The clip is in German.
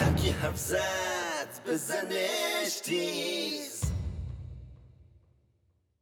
Haki Hamzat, bis er nicht. die